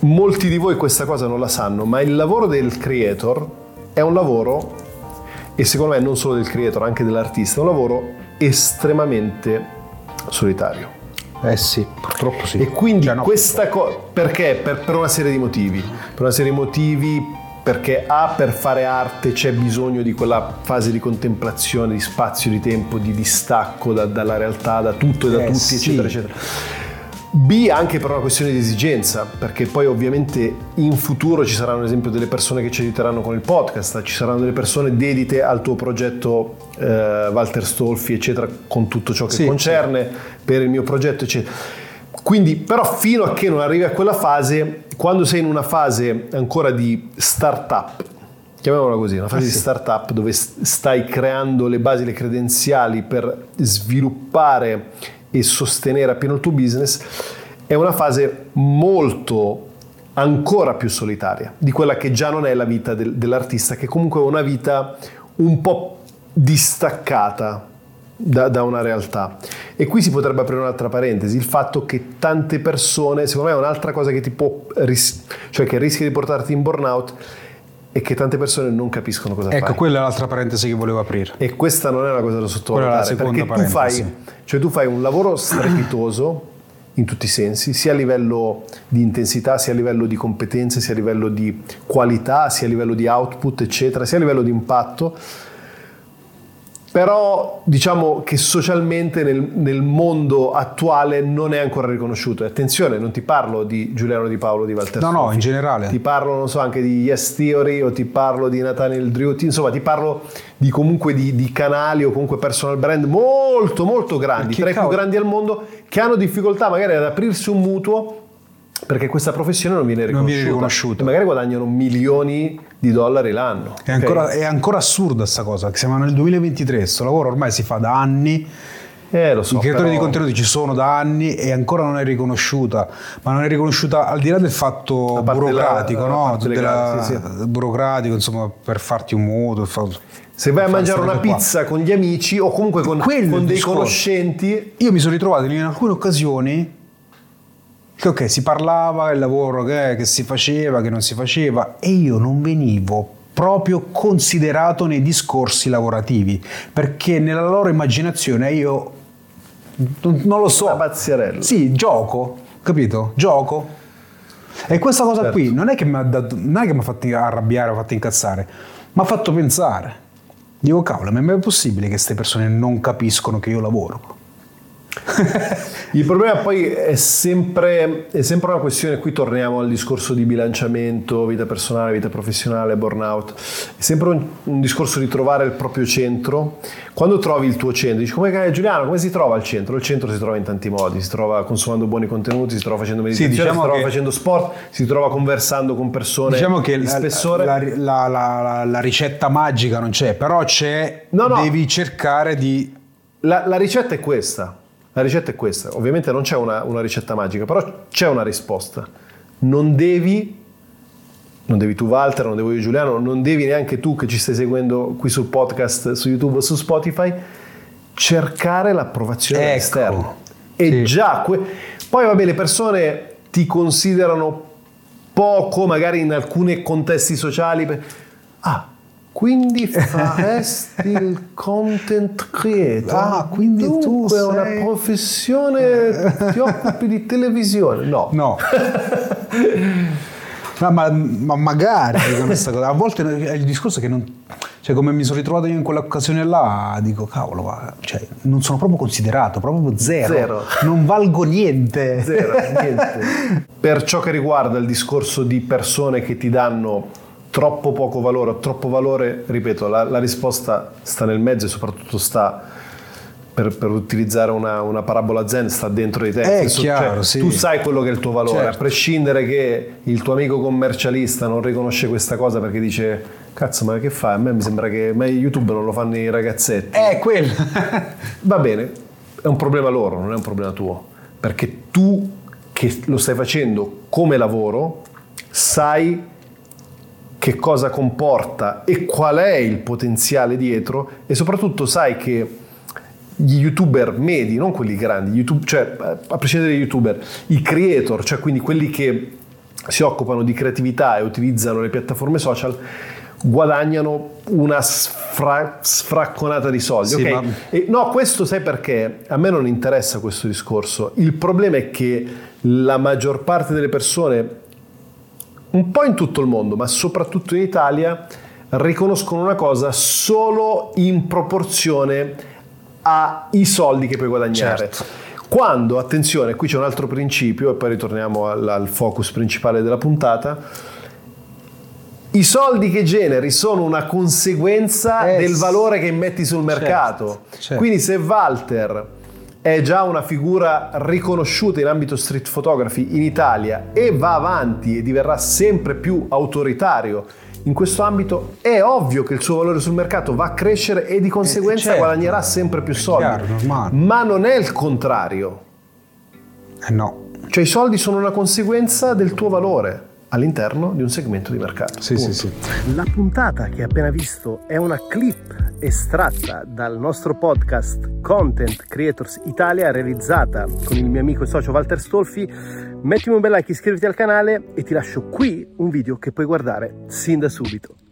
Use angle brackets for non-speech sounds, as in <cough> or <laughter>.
Molti di voi questa cosa non la sanno, ma il lavoro del creator è un lavoro, e secondo me non solo del creator, anche dell'artista, è un lavoro estremamente solitario. Eh sì, purtroppo sì. E quindi Cioè, no, questa cosa, perché? Per, per una serie di motivi. Per una serie di motivi perché A, per fare arte c'è bisogno di quella fase di contemplazione, di spazio, di tempo, di distacco da- dalla realtà, da tutto e da Eh, tutti, sì. eccetera, eccetera. B anche per una questione di esigenza, perché poi ovviamente in futuro ci saranno ad esempio delle persone che ci aiuteranno con il podcast, ci saranno delle persone dedite al tuo progetto eh, Walter Stolfi, eccetera, con tutto ciò che Sì, concerne, per il mio progetto, eccetera. Quindi, però, fino a che non arrivi a quella fase, quando sei in una fase ancora di startup, chiamiamola così, una fase Eh di sì. startup dove stai creando le basi, le credenziali per sviluppare e sostenere appieno il tuo business, è una fase molto ancora più solitaria di quella che già non è la vita del- dell'artista, che comunque è una vita un po' distaccata da, da una realtà. E qui si potrebbe aprire un'altra parentesi, il fatto che tante persone, secondo me è un'altra cosa che ti può, ris- cioè che rischia di portarti in burnout, è che tante persone non capiscono cosa Ecco, fai. quella è l'altra parentesi che volevo aprire. E questa non è una cosa da sottovalutare, la seconda perché tu fai, cioè tu fai un lavoro strepitoso in tutti i sensi, sia a livello di intensità, sia a livello di competenze, sia a livello di qualità, sia a livello di output, eccetera, sia a livello di impatto. Però diciamo che socialmente nel, nel mondo attuale non è ancora riconosciuto. E attenzione, non ti parlo di Giuliano Di Paolo di Walter No, no, Soffi. in generale. Ti parlo, non so, anche di Yes Theory o ti parlo di Nathaniel Drew, ti- insomma ti parlo di comunque di, di canali o comunque personal brand molto molto grandi, tra i più grandi al mondo, che hanno difficoltà magari ad aprirsi un mutuo perché questa professione non viene Non riconosciuta. viene riconosciuta. Magari guadagnano milioni di dollari l'anno. È ok? ancora, è ancora assurda sta cosa, siamo nel 2023, questo lavoro ormai si fa da anni, Eh, lo so, i creatori però- di contenuti ci sono da anni e ancora non è riconosciuta, ma non è riconosciuta al di là del fatto burocratico, della- la no? Della- legale, sì, burocratico, insomma, per farti un per far- Se vai a mangiare una qua. pizza con gli amici o comunque con, con dei discorso. conoscenti, Io mi sono ritrovato in alcune occasioni che ok, si parlava del lavoro che, che si faceva, che non si faceva e io non venivo proprio considerato nei discorsi lavorativi perché nella loro immaginazione io non, non lo so. Una pazzerella. Sì, gioco, capito? Gioco. E questa cosa Certo. qui non è che mi ha dato- non è che mi ha fatto arrabbiare o fatto incazzare, mi ha fatto pensare. Dico, cavolo, ma è mai possibile che queste persone non capiscono che io lavoro? Il problema poi è sempre, è sempre una questione, qui torniamo al discorso di bilanciamento, vita personale, vita professionale, burnout, è sempre un, un discorso di trovare il proprio centro. Quando trovi il tuo centro, dici come eh, Giuliano, come si trova il centro? Il centro si trova in tanti modi, si trova consumando buoni contenuti, si trova facendo meditazione, diciamo si trova facendo sport, si trova conversando con persone Diciamo che la, spessore. la- la- la- la- la ricetta magica non c'è, però c'è, No, no. devi cercare di... La, la ricetta è questa. La ricetta è questa. Ovviamente non c'è una, una ricetta magica, però c'è una risposta. Non devi, non devi tu Walter, non devo io Giuliano, non devi neanche tu che ci stai seguendo qui sul podcast, su YouTube o su Spotify, cercare l'approvazione Ecco. esterna. E Sì. già, que- poi vabbè, le persone ti considerano poco, magari in alcuni contesti sociali. Ah, quindi faresti <laughs> il content creator? Ah, quindi tu Dunque è una sei- professione, ti occupi di televisione? No. No. <laughs> No, ma, ma magari con questa cosa. A volte è il discorso è che non. Cioè, come mi sono ritrovato io in quell'occasione là, dico, cavolo, ma, cioè, non sono proprio considerato, proprio zero. Zero. Non valgo niente. Zero, niente. <laughs> Per ciò che riguarda il discorso di persone che ti danno troppo poco valore o troppo valore, ripeto, la, la risposta sta nel mezzo e soprattutto sta, per, per utilizzare una, una parabola zen, sta dentro di te. È Nel senso, chiaro, sì. Tu sai quello che è il tuo valore, Certo. a prescindere che il tuo amico commercialista non riconosce questa cosa perché dice, cazzo ma che fai? A me mi sembra che ma YouTube non lo fanno i ragazzetti. È quello. <laughs> Va bene, è un problema loro, non è un problema tuo, perché tu che lo stai facendo come lavoro sai che cosa comporta e qual è il potenziale dietro e soprattutto sai che gli youtuber medi, non quelli grandi, YouTube, cioè a prescindere dagli youtuber, i creator, cioè quindi quelli che si occupano di creatività e utilizzano le piattaforme social guadagnano una sfra- sfracconata di soldi. Sì, ok? ma- E no, questo sai perché? A me non interessa questo discorso. Il problema è che la maggior parte delle persone, un po' in tutto il mondo, ma soprattutto in Italia, riconoscono una cosa solo in proporzione ai soldi che puoi guadagnare. Certo. Quando, attenzione, qui c'è un altro principio e poi ritorniamo al, al focus principale della puntata. I soldi che generi sono una conseguenza Eh, del valore che metti sul mercato. certo. Quindi se Walter è già una figura riconosciuta in ambito street photography in Italia e va avanti e diverrà sempre più autoritario in questo ambito, è ovvio che il suo valore sul mercato va a crescere e di conseguenza certo. guadagnerà sempre più soldi. chiaro. Ma non è il contrario. Eh no. Cioè i soldi sono una conseguenza del tuo valore all'interno di un segmento di mercato. Sì, sì, sì. La puntata che hai appena visto è una clip estratta dal nostro podcast Content Creators Italia realizzata con il mio amico e socio Walter Stolfi. Mettimi un bel like, iscriviti al canale e ti lascio qui un video che puoi guardare sin da subito.